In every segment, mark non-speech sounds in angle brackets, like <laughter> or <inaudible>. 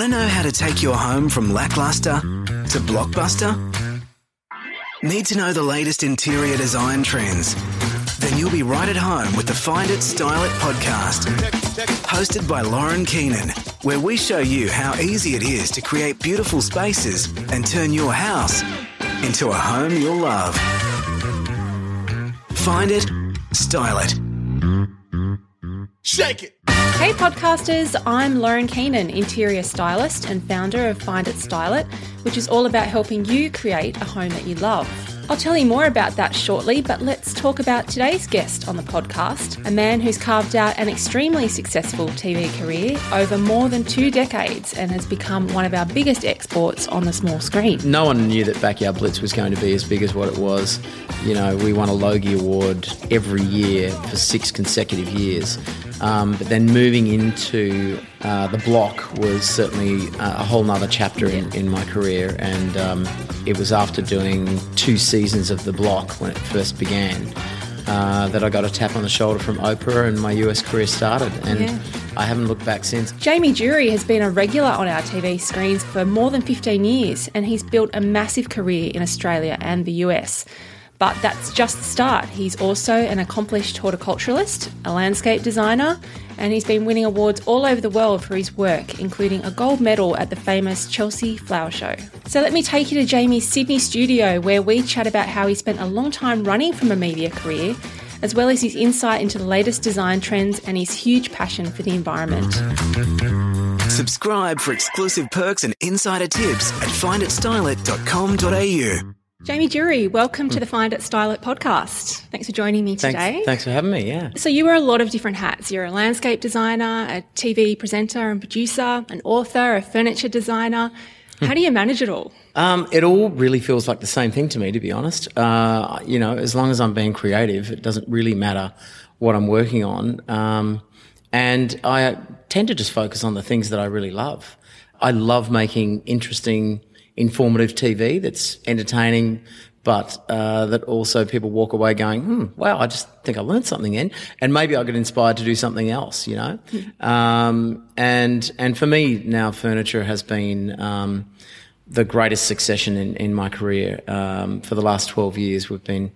Want to know how to take your home from lackluster to blockbuster? Need to know the latest interior design trends? Then you'll be right at home with the Find It Style It podcast, hosted by Lauren Keenan, where we show you how easy it is to create beautiful spaces and turn your house into a home you'll love. Find it, style it. Shake it. Hey podcasters, I'm Lauren Keenan, interior stylist and founder of Find It Style It, which is all about helping you create a home that you love. I'll tell you more about that shortly, but let's talk about today's guest on the podcast, a man who's carved out an extremely successful TV career over more than two decades and has become one of our biggest exports on the small screen. No one knew that Backyard Blitz was going to be as big as what it was. You know, we won a Logie Award every year for six consecutive years. Um, but then moving into uh, the block was certainly a whole nother chapter in, in my career. And um, it was after doing two seasons of the block when it first began. Uh, that I got a tap on the shoulder from Oprah and my US career started. And Yeah. I haven't looked back since. Jamie Durie has been a regular on our TV screens for more than 15 years and he's built a massive career in Australia and the US. But that's just the start. He's also an accomplished horticulturalist, a landscape designer, and he's been winning awards all over the world for his work, including a gold medal at the famous Chelsea Flower Show. So let me take you to Jamie's Sydney studio where we chat about how he spent a long time running from a media career as well as his insight into the latest design trends and his huge passion for the environment. Subscribe for exclusive perks and insider tips at finditstyleit.com.au. Jamie Durie, welcome to the Find It Style It podcast. Thanks for joining me Thanks, today. thanks for having me. Yeah. So you wear a lot of different hats. You're a landscape designer, a TV presenter and producer, an author, a furniture designer. How do you manage it all? Um, it all really feels like the same thing to me, to be honest. Uh, you know, as long as I'm being creative, it doesn't really matter what I'm working on. Um, and I tend to just focus on the things that I really love. I love making interesting, informative TV that's entertaining, but uh, that also people walk away going, hmm, wow, I just think I learned something in, and maybe I get inspired to do something else, you know. Um, and and for me now, furniture has been um, the greatest succession in, in my career. Um, for the last 12 years, we've been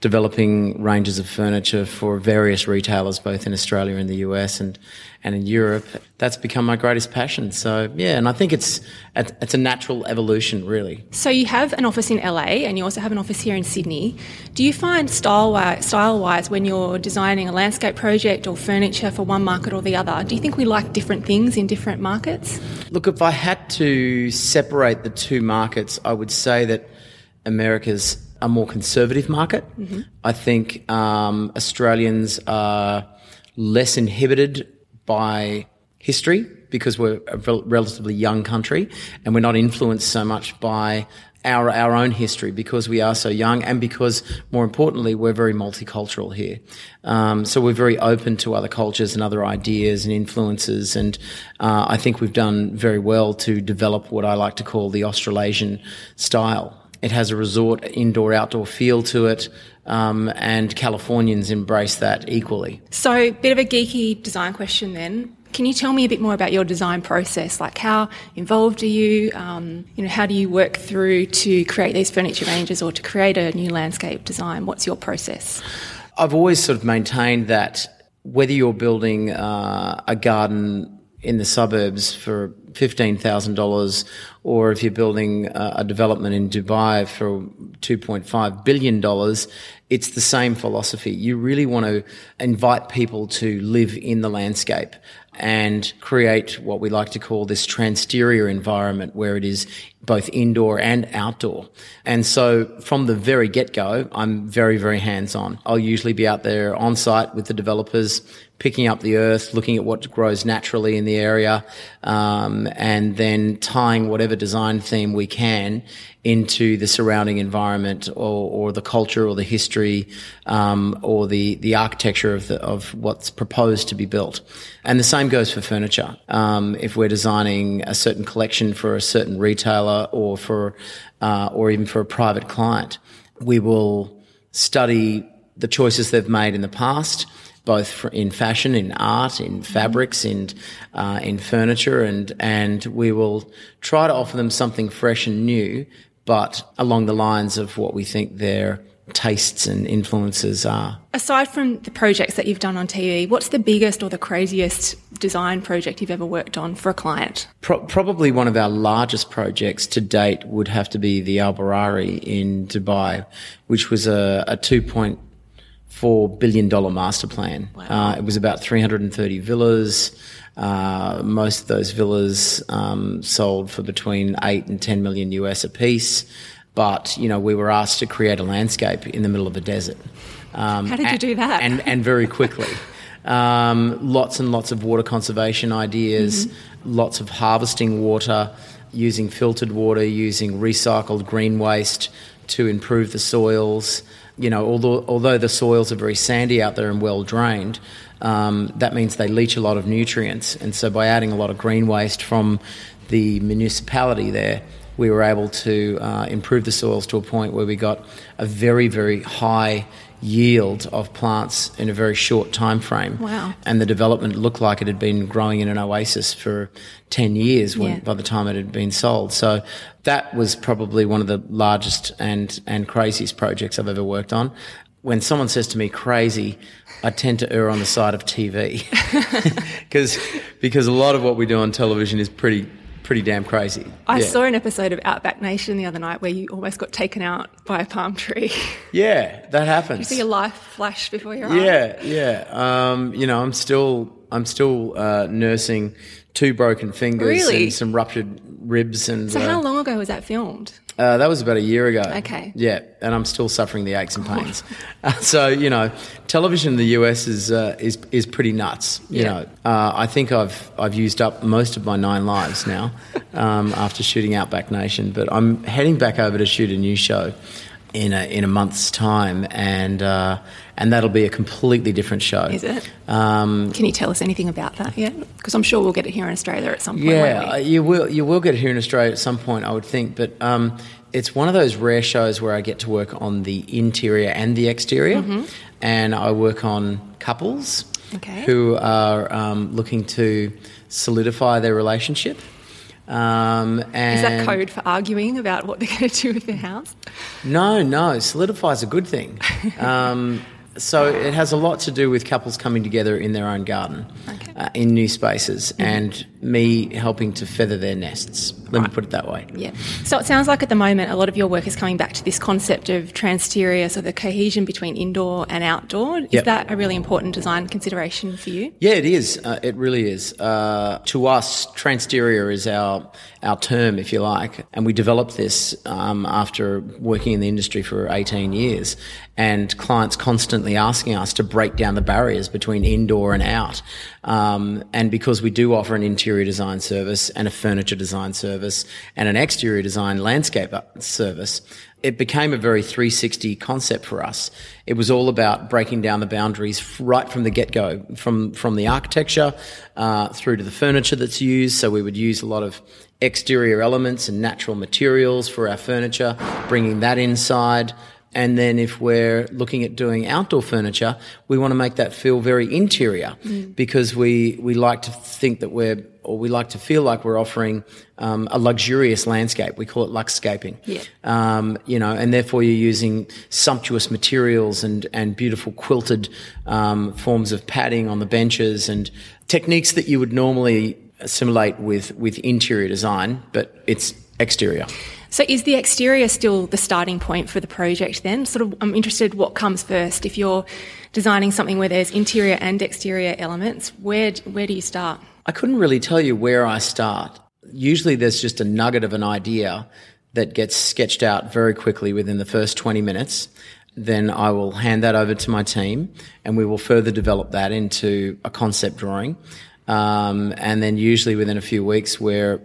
developing ranges of furniture for various retailers, both in Australia and the US and, and in Europe. That's become my greatest passion. So, yeah, and I think it's, it's a natural evolution, really. So you have an office in LA and you also have an office here in Sydney. Do you find style wise, style wise when you're designing a landscape project or furniture for one market or the other, do you think we like different things in different markets? Look, if I had to separate the two markets, I would say that America's a more conservative market. I think um, Australians are less inhibited by history because we're a rel- relatively young country and we're not influenced so much by our our own history because we are so young and because more importantly we're very multicultural here. Um, so we're very open to other cultures and other ideas and influences and uh, I think we've done very well to develop what I like to call the Australasian style it has a resort indoor outdoor feel to it um, and Californians embrace that equally So, bit of a geeky design question then. Can you tell me a bit more about your design process? Like, how involved are you? Um, you know, how do you work through to create these furniture ranges or to create a new landscape design? What's your process? I've always sort of maintained that whether you're building uh, a garden in the suburbs for fifteen thousand dollars, or if you're building a, a development in Dubai for two point five billion dollars, it's the same philosophy. You really want to invite people to live in the landscape and create what we like to call this transterior environment where it is both indoor and outdoor. And so from the very get go, I'm very, very hands on. I'll usually be out there on site with the developers, picking up the earth, looking at what grows naturally in the area, um, and then tying whatever design theme we can into the surrounding environment or, or the culture or the history um, or the, the architecture of, the, of what's proposed to be built. And the same goes for furniture. Um, if we're designing a certain collection for a certain retailer or for uh, or even for a private client, we will study the choices they've made in the past both in fashion, in art, in fabrics, in uh, in furniture, and and we will try to offer them something fresh and new, but along the lines of what we think their tastes and influences are. Aside from the projects that you've done on TV, what's the biggest or the craziest design project you've ever worked on for a client? Pro- probably one of our largest projects to date would have to be the Al Barari in Dubai, which was a, a 2.4 billion dollar master plan. Uh, it was about 330 villas. Uh, most of those villas um, sold for between eight and 10 million US a piece. But you know, we were asked to create a landscape in the middle of a desert. Um, How did you do that? And and very quickly. Um, lots and lots of water conservation ideas, Mm-hmm. lots of harvesting water, using filtered water, using recycled green waste to improve the soils. You know, although although the soils are very sandy out there and well drained, um, that means they leach a lot of nutrients. And so, by adding a lot of green waste from the municipality there, we were able to uh, improve the soils to a point where we got a very very high yield of plants in a very short time frame. Wow. And the development looked like it had been growing in an oasis for 10 years when, Yeah. by the time it had been sold. So that was probably one of the largest and, and craziest projects I've ever worked on. When someone says to me crazy, I tend to err on the side of TV because <laughs> because a lot of what we do on television is pretty pretty damn crazy. I yeah. saw an episode of Outback Nation the other night where you almost got taken out by a palm tree. <laughs> Yeah, that happens. You see a life flash before your eyes. Yeah, yeah. Um, you know, I'm still I'm still uh, nursing two broken fingers Really? and some ruptured ribs and So uh, how long ago was that filmed? uh, that was about a year ago. Okay. Yeah, and I'm still suffering the aches and pains. Uh, <laughs> so you know, television in the US is uh, is is pretty nuts. You Yeah. know, uh, I think I've I've used up most of my nine lives now <laughs> um, after shooting Outback Nation, but I'm heading back over to shoot a new show in a in a month's time, and uh, and that'll be a completely different show. Is it? Um, Can you tell us anything about that yet? Because I'm sure we'll get it here in Australia at some point. yeah, you will. You will get it here in Australia at some point, I would think. But um, it's one of those rare shows where I get to work on the interior and the exterior, and I work on couples Mm-hmm. Okay. who are um, looking to solidify their relationship. Um, and Is that code for arguing about what they're going to do with their house? No, no. Solidify is a good thing. <laughs> Um, so it has a lot to do with couples coming together in their own garden, Okay. Mm-hmm. uh, in new spaces, and me helping to feather their nests. Let me put it that way. Yeah. So it sounds like at the moment a lot of your work is coming back to this concept of transterior, so the cohesion between indoor and outdoor. Is Yep. that a really important design consideration for you? Yeah, it is. Uh, it really is. Uh, to us, transterior is our our term, if you like, and we developed this um, after working in the industry for 18 years, and clients constantly asking us to break down the barriers between indoor and out. Um, and because we do offer an interior design service and a furniture design service and an exterior design landscape service, it became a very 360 concept for us. It was all about breaking down the boundaries right from the get go, from from the architecture uh, through to the furniture that's used. So we would use a lot of exterior elements and natural materials for our furniture, bringing that inside. And then if we're looking at doing outdoor furniture, we want to make that feel very interior because we, we like to think that we're, or we like to feel like we're offering um, a luxurious landscape. We call it luxscaping. Yeah. Um, you know, and therefore you're using sumptuous materials and, and beautiful quilted um, forms of padding on the benches and techniques that you would normally assimilate with, with interior design, but it's exterior. So is the exterior still the starting point for the project then? Sort of I'm interested what comes first. If you're designing something where there's interior and exterior elements, where where do you start? I couldn't really tell you where I start. Usually there's just a nugget of an idea that gets sketched out very quickly within the first 20 minutes. Then I will hand that over to my team and we will further develop that into a concept drawing. Um, and then usually within a few weeks we're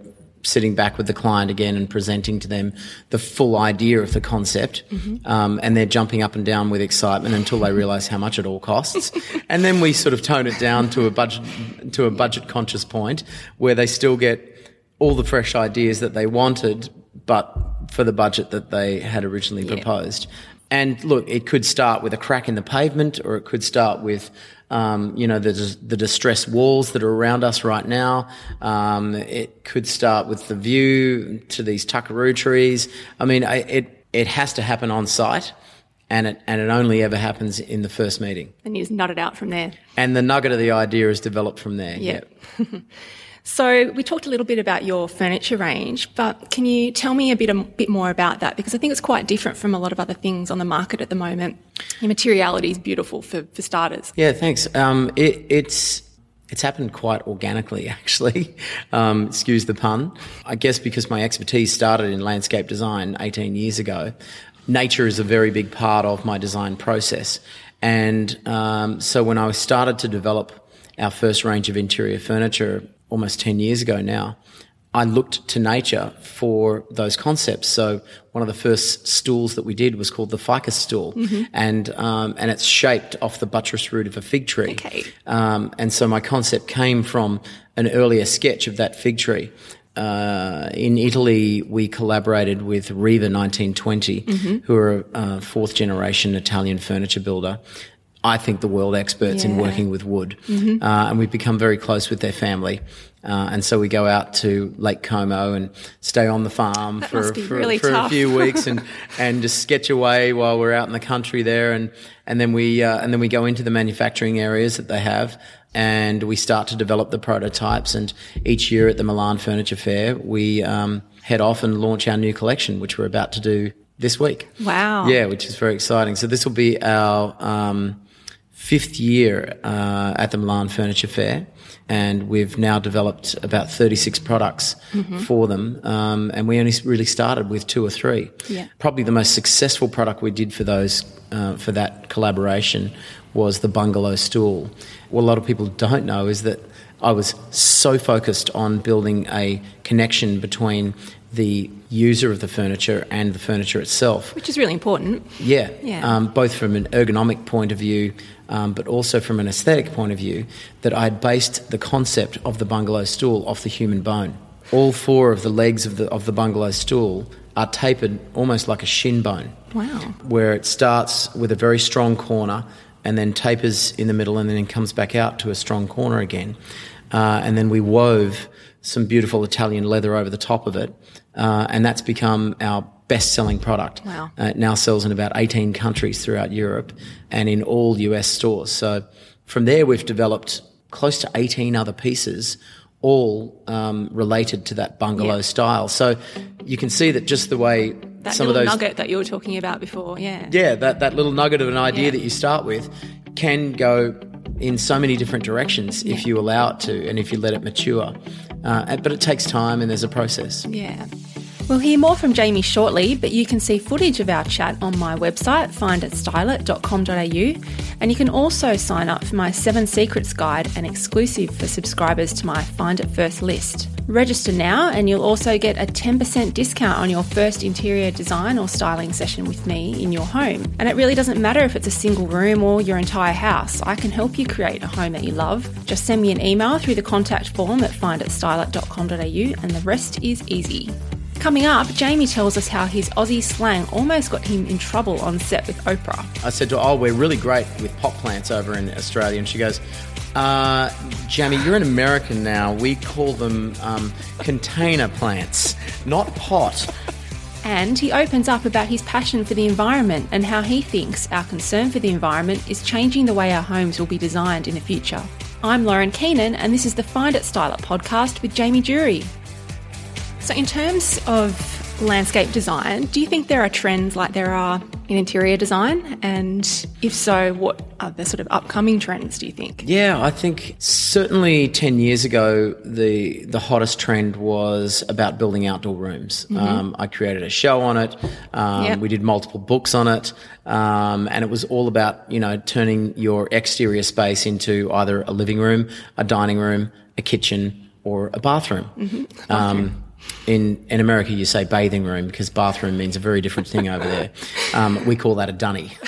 sitting back with the client again and presenting to them the full idea of the concept. Um, and they're jumping up and down with excitement until they realize how much it all costs. <laughs> and then we sort of tone it down to a budget, to a budget conscious point where they still get all the fresh ideas that they wanted, but for the budget that they had originally proposed. And look, it could start with a crack in the pavement, or it could start with um, you know, the, the distressed walls that are around us right now. Um, it could start with the view to these tuckeroo trees. I mean, I, it, it has to happen on site. And it, and it only ever happens in the first meeting. And you just nut it out from there. And the nugget of the idea is developed from there. Yeah. Yep. <laughs> So we talked a little bit about your furniture range, but can you tell me a bit a bit more about that because I think it's quite different from a lot of other things on the market at the moment. Your materiality is beautiful for, for starters. Yeah, thanks. Um, it, it's it's happened quite organically, <laughs> actually. Um, excuse the pun. I guess because my expertise started in landscape design 18 years ago. Nature is a very big part of my design process, and um, so when I started to develop our first range of interior furniture almost 10 years ago now, I looked to nature for those concepts. So one of the first stools that we did was called the ficus stool, mm-hmm. and um, and it's shaped off the buttress root of a fig tree. Okay. Um, and so my concept came from an earlier sketch of that fig tree. Uh, in Italy, we collaborated with Riva 1920, mm-hmm. who are a fourth generation Italian furniture builder. I think, the world experts yeah. in working with wood. Mm-hmm. Uh, and we've become very close with their family. Uh, and so we go out to Lake Como and stay on the farm that for, for, really for a few weeks <laughs> and, and just sketch away while we're out in the country there. And, and then we, uh, and then we go into the manufacturing areas that they have and we start to develop the prototypes. And each year at the Milan Furniture Fair, we, um, head off and launch our new collection, which we're about to do this week. Wow. Yeah, which is very exciting. So this will be our, um, fifth year uh, at the Milan Furniture Fair, and we've now developed about 36 products mm-hmm. for them. Um, and we only really started with two or three. Yeah. Probably the most successful product we did for those uh, for that collaboration was the bungalow stool. What a lot of people don't know is that I was so focused on building a connection between the user of the furniture and the furniture itself. Which is really important. Yeah. yeah. Um, both from an ergonomic point of view, um, but also from an aesthetic point of view, that I had based the concept of the bungalow stool off the human bone. All four of the legs of the, of the bungalow stool are tapered almost like a shin bone. Wow. Where it starts with a very strong corner and then tapers in the middle and then comes back out to a strong corner again. Uh, and then we wove some beautiful Italian leather over the top of it. Uh, and that's become our best selling product. Wow. Uh, it now sells in about 18 countries throughout Europe and in all US stores. So from there, we've developed close to 18 other pieces, all um, related to that bungalow style. So you can see that just the way that some of those nugget that you were talking about before, yeah, yeah, that that little nugget of an idea Yeah. that you start with can go in so many different directions if you allow it to and if you let it mature. Uh, but it takes time and there's a process. Yeah. We'll hear more from Jamie shortly, but you can see footage of our chat on my website, finditstyleit.com.au, and you can also sign up for my Seven Secrets Guide and exclusive for subscribers to my Find It First list. Register now, and you'll also get a 10% discount on your first interior design or styling session with me in your home. And it really doesn't matter if it's a single room or your entire house, I can help you create a home that you love. Just send me an email through the contact form at finditstyleit.com.au, and the rest is easy. Coming up, Jamie tells us how his Aussie slang almost got him in trouble on set with Oprah. I said to her, Oh, we're really great with pot plants over in Australia. And she goes, uh, Jamie, you're an American now. We call them um, container plants, not pot. And he opens up about his passion for the environment and how he thinks our concern for the environment is changing the way our homes will be designed in the future. I'm Lauren Keenan, and this is the Find It Style It podcast with Jamie Durie. So, in terms of landscape design, do you think there are trends like there are in interior design? And if so, what are the sort of upcoming trends, do you think? Yeah, I think certainly 10 years ago, the, the hottest trend was about building outdoor rooms. Um, I created a show on it. Um, Yep. We did multiple books on it. Um, and it was all about, you know, turning your exterior space into either a living room, a dining room, a kitchen, or a bathroom. Um, in, in America, you say bathing room because bathroom means a very different thing over there. Um, we call that a dunny. <laughs>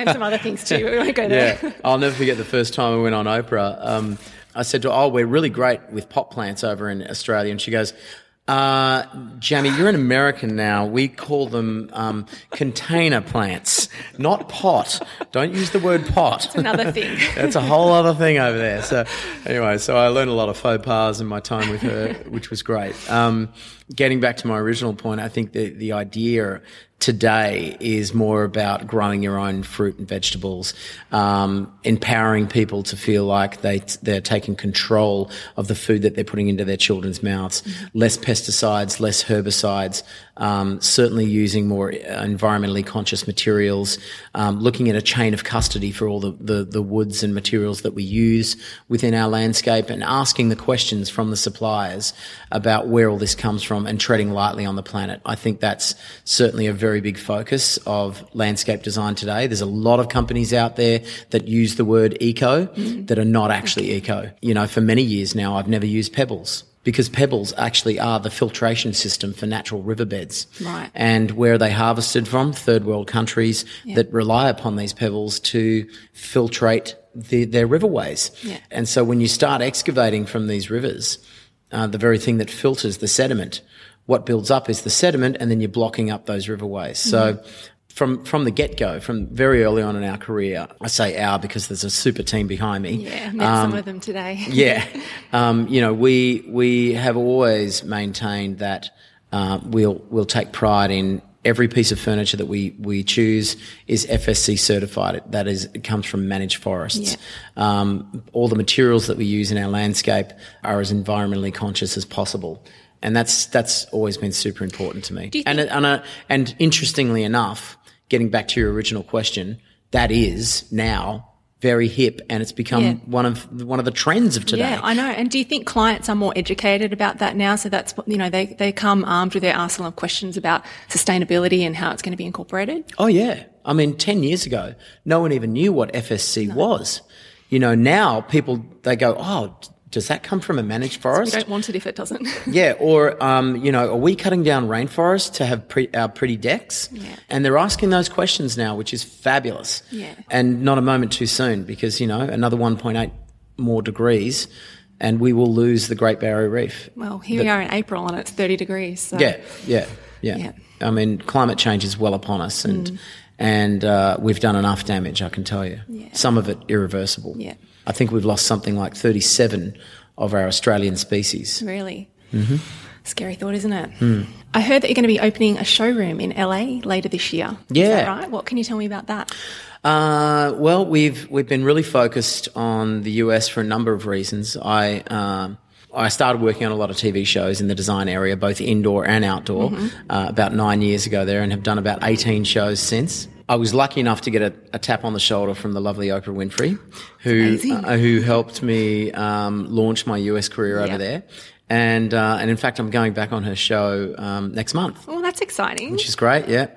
And some other things too. We won't go there. Yeah, I'll never forget the first time I went on Oprah. Um, I said to her, "Oh, we're really great with pot plants over in Australia," and she goes, Uh, Jamie, you're an American now. We call them um, container plants, not pot. Don't use the word pot. That's another thing. <laughs> That's a whole other thing over there. So, anyway, so I learned a lot of faux pas in my time with her, which was great. Um, getting back to my original point, I think the, the idea today is more about growing your own fruit and vegetables, um, empowering people to feel like they they're taking control of the food that they're putting into their children's mouths. Mm-hmm. Less pesticides, less herbicides. Um, certainly using more environmentally conscious materials. Um, looking at a chain of custody for all the, the the woods and materials that we use within our landscape, and asking the questions from the suppliers about where all this comes from, and treading lightly on the planet. I think that's certainly a very very big focus of landscape design today. There's a lot of companies out there that use the word eco mm. that are not actually eco. You know, for many years now, I've never used pebbles because pebbles actually are the filtration system for natural riverbeds. Right. And where are they harvested from, third world countries yeah. that rely upon these pebbles to filtrate the, their riverways. Yeah. And so when you start excavating from these rivers, uh, the very thing that filters the sediment what builds up is the sediment, and then you're blocking up those riverways. Mm-hmm. So from from the get go, from very early on in our career, I say our because there's a super team behind me. Yeah, met um, some of them today. <laughs> yeah, <laughs> um, you know, we we have always maintained that uh, we'll we'll take pride in every piece of furniture that we we choose is FSC certified. That is, it comes from managed forests. Yeah. Um, all the materials that we use in our landscape are as environmentally conscious as possible and that's that's always been super important to me. and and, uh, and interestingly enough, getting back to your original question, that is now very hip and it's become yeah. one of one of the trends of today. Yeah, I know. And do you think clients are more educated about that now? So that's you know they they come armed with their arsenal of questions about sustainability and how it's going to be incorporated. Oh yeah, I mean, ten years ago, no one even knew what FSC no. was. You know, now people they go, oh does that come from a managed forest? So we don't want it if it doesn't. <laughs> yeah, or um, you know, are we cutting down rainforests to have pre- our pretty decks? Yeah. And they're asking those questions now, which is fabulous. Yeah. And not a moment too soon, because you know, another 1.8 more degrees, and we will lose the Great Barrier Reef. Well, here we are in April, and it's 30 degrees. So. Yeah, yeah, yeah, yeah. I mean, climate change is well upon us, and mm. and uh, we've done enough damage. I can tell you. Yeah. Some of it irreversible. Yeah. I think we've lost something like 37 of our Australian species. Really? Mm-hmm. Scary thought, isn't it? Mm. I heard that you're going to be opening a showroom in LA later this year. Yeah. right? What can you tell me about that? Uh, well, we've we've been really focused on the US for a number of reasons. I um, I started working on a lot of TV shows in the design area, both indoor and outdoor, mm-hmm. uh, about nine years ago there, and have done about 18 shows since. I was lucky enough to get a, a, tap on the shoulder from the lovely Oprah Winfrey, who uh, who helped me um, launch my US career yep. over there. And uh, and in fact, I'm going back on her show um, next month. Oh, that's exciting! Which is great. Yeah.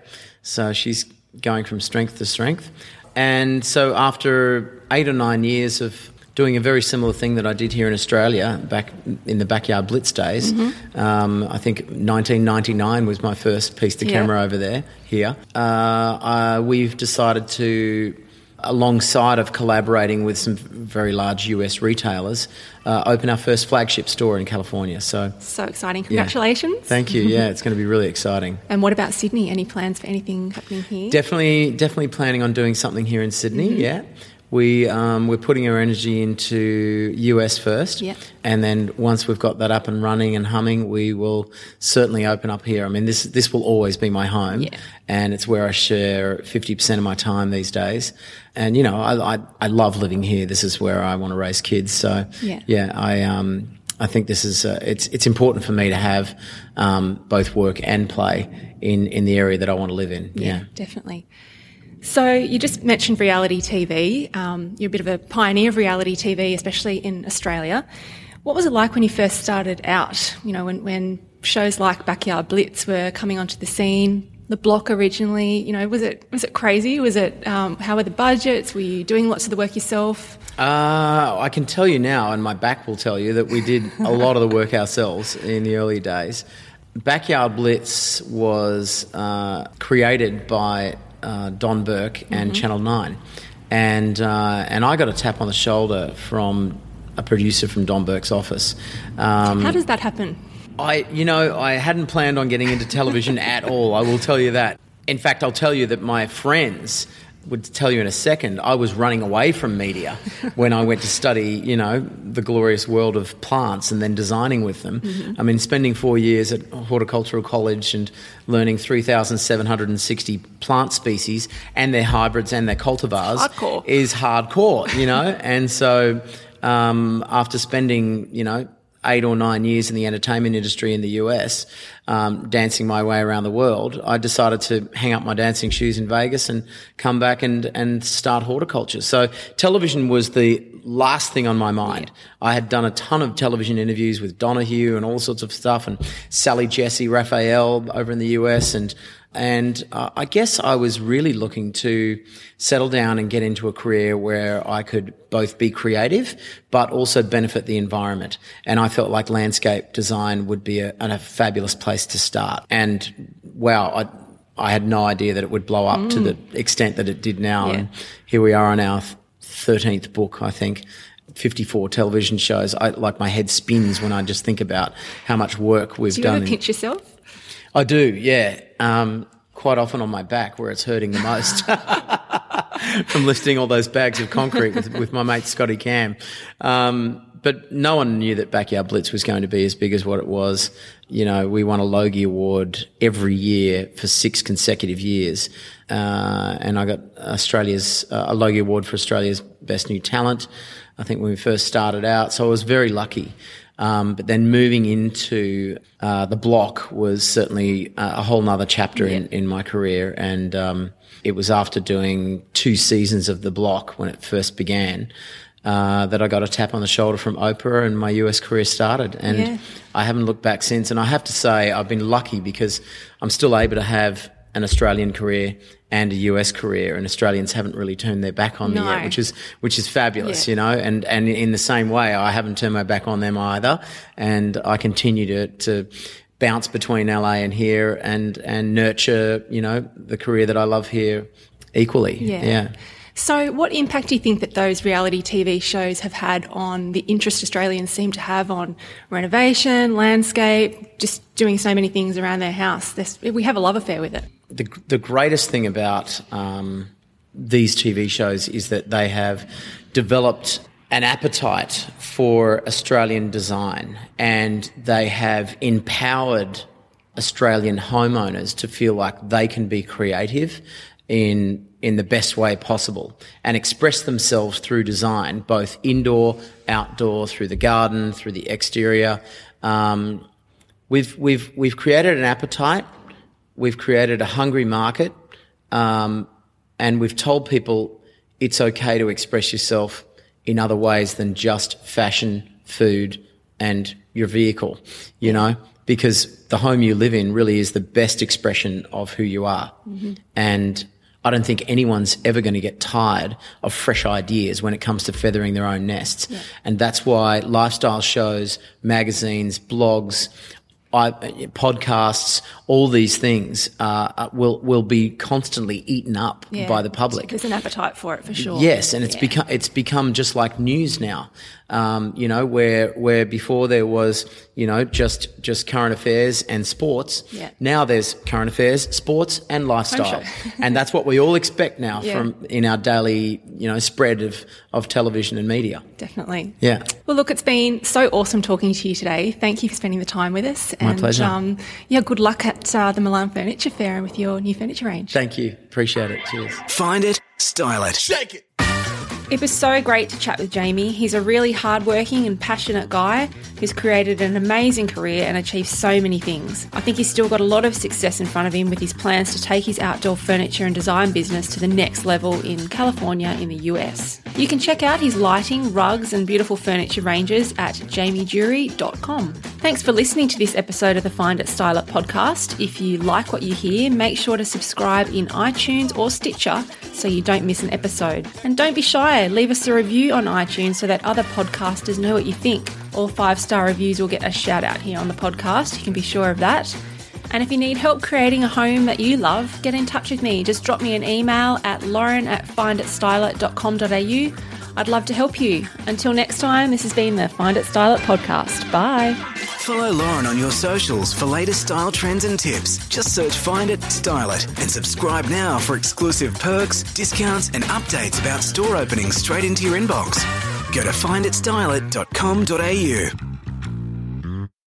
So she's going from strength to strength. And so after eight or nine years of doing a very similar thing that I did here in Australia back in the backyard blitz days. Mm-hmm. Um, I think 1999 was my first piece to camera yeah. over there here. Uh, uh, we've decided to alongside of collaborating with some very large US retailers, uh, open our first flagship store in California. So so exciting! Congratulations! Yeah. Thank you. Yeah, <laughs> it's going to be really exciting. And what about Sydney? Any plans for anything happening here? Definitely, definitely planning on doing something here in Sydney. Mm-hmm. Yeah we um, we're putting our energy into US first, yep. and then once we've got that up and running and humming, we will certainly open up here. I mean, this this will always be my home, yeah. and it's where I share fifty percent of my time these days. And you know, I, I, I love living here. This is where I want to raise kids. So yeah, yeah I um I think this is uh, it's it's important for me to have um, both work and play in in the area that I want to live in. yeah. yeah. definitely. So you just mentioned reality TV. Um, you're a bit of a pioneer of reality TV, especially in Australia. What was it like when you first started out? You know, when, when shows like Backyard Blitz were coming onto the scene, the block originally. You know, was it was it crazy? Was it um, how were the budgets? Were you doing lots of the work yourself? Uh, I can tell you now, and my back will tell you that we did a <laughs> lot of the work ourselves in the early days. Backyard Blitz was uh, created by uh, Don Burke and mm-hmm. Channel Nine, and uh, and I got a tap on the shoulder from a producer from Don Burke's office. Um, How does that happen? I, you know, I hadn't planned on getting into television <laughs> at all. I will tell you that. In fact, I'll tell you that my friends would tell you in a second. I was running away from media <laughs> when I went to study, you know, the glorious world of plants and then designing with them. Mm-hmm. I mean, spending four years at horticultural college and learning 3,760 plant species and their hybrids and their cultivars Hardcore. is hardcore, you know. <laughs> and so, um, after spending, you know, eight or nine years in the entertainment industry in the US, um, dancing my way around the world, I decided to hang up my dancing shoes in Vegas and come back and, and start horticulture. So television was the last thing on my mind. I had done a ton of television interviews with Donahue and all sorts of stuff and Sally Jessy Raphael over in the US and and uh, I guess I was really looking to settle down and get into a career where I could both be creative, but also benefit the environment. And I felt like landscape design would be a, a fabulous place to start. And wow, I, I had no idea that it would blow up to the extent that it did now. Yeah. And here we are on our 13th book, I think. 54 television shows. I like my head spins when I just think about how much work we've Do you done. ever pinch yourself? I do, yeah. Um, quite often on my back where it's hurting the most <laughs> from lifting all those bags of concrete with, with my mate Scotty Cam. Um, but no one knew that Backyard Blitz was going to be as big as what it was. You know, we won a Logie Award every year for six consecutive years. Uh, and I got Australia's, uh, a Logie Award for Australia's Best New Talent. I think when we first started out. So I was very lucky. Um, but then moving into uh, the block was certainly a whole nother chapter in, in my career. And um, it was after doing two seasons of the block when it first began uh, that I got a tap on the shoulder from Oprah and my US career started. And Yeah. I haven't looked back since. And I have to say, I've been lucky because I'm still able to have an Australian career and a US career, and Australians haven't really turned their back on me yet, which is which is fabulous, Yeah. you know. And and in the same way, I haven't turned my back on them either, and I continue to to bounce between LA and here, and and nurture, you know, the career that I love here equally. Yeah. yeah. So, what impact do you think that those reality TV shows have had on the interest Australians seem to have on renovation, landscape, just doing so many things around their house? There's, we have a love affair with it. The the greatest thing about um, these TV shows is that they have developed an appetite for Australian design, and they have empowered Australian homeowners to feel like they can be creative in in the best way possible and express themselves through design, both indoor, outdoor, through the garden, through the exterior. Um, we've we've we've created an appetite we've created a hungry market, um, and we've told people it's okay to express yourself in other ways than just fashion, food, and your vehicle, you know, because the home you live in really is the best expression of who you are. And I don't think anyone's ever going to get tired of fresh ideas when it comes to feathering their own nests. And that's why lifestyle shows, magazines, blogs, I, podcasts, all these things uh, will will be constantly eaten up Yeah. by the public. There's an appetite for it for sure. Yes, and it's Yeah. become it's become just like news now. Um, you know, where where before there was you know just just current affairs and sports. Yeah. Now there's current affairs, sports, and lifestyle, <laughs> and that's what we all expect now Yeah. from in our daily you know spread of of television and media. Definitely. Yeah. Well, look, it's been so awesome talking to you today. Thank you for spending the time with us. My and, pleasure. Um, yeah, good luck at uh, the Milan Furniture Fair and with your new furniture range. Thank you, appreciate it. Cheers. Find it, style it. Shake it. It was so great to chat with Jamie. He's a really hardworking and passionate guy who's created an amazing career and achieved so many things. I think he's still got a lot of success in front of him with his plans to take his outdoor furniture and design business to the next level in California in the US. You can check out his lighting, rugs, and beautiful furniture ranges at jamiedurie.com. Thanks for listening to this episode of the Find It Style It podcast. If you like what you hear, make sure to subscribe in iTunes or Stitcher so you don't miss an episode. And don't be shy, leave us a review on iTunes so that other podcasters know what you think. All five star reviews will get a shout out here on the podcast, you can be sure of that. And if you need help creating a home that you love, get in touch with me. Just drop me an email at lauren at finditstyleit.com.au. I'd love to help you. Until next time, this has been the Find It Style It podcast. Bye. Follow Lauren on your socials for latest style trends and tips. Just search Find It, Style It, and subscribe now for exclusive perks, discounts, and updates about store openings straight into your inbox. Go to finditstyleit.com.au.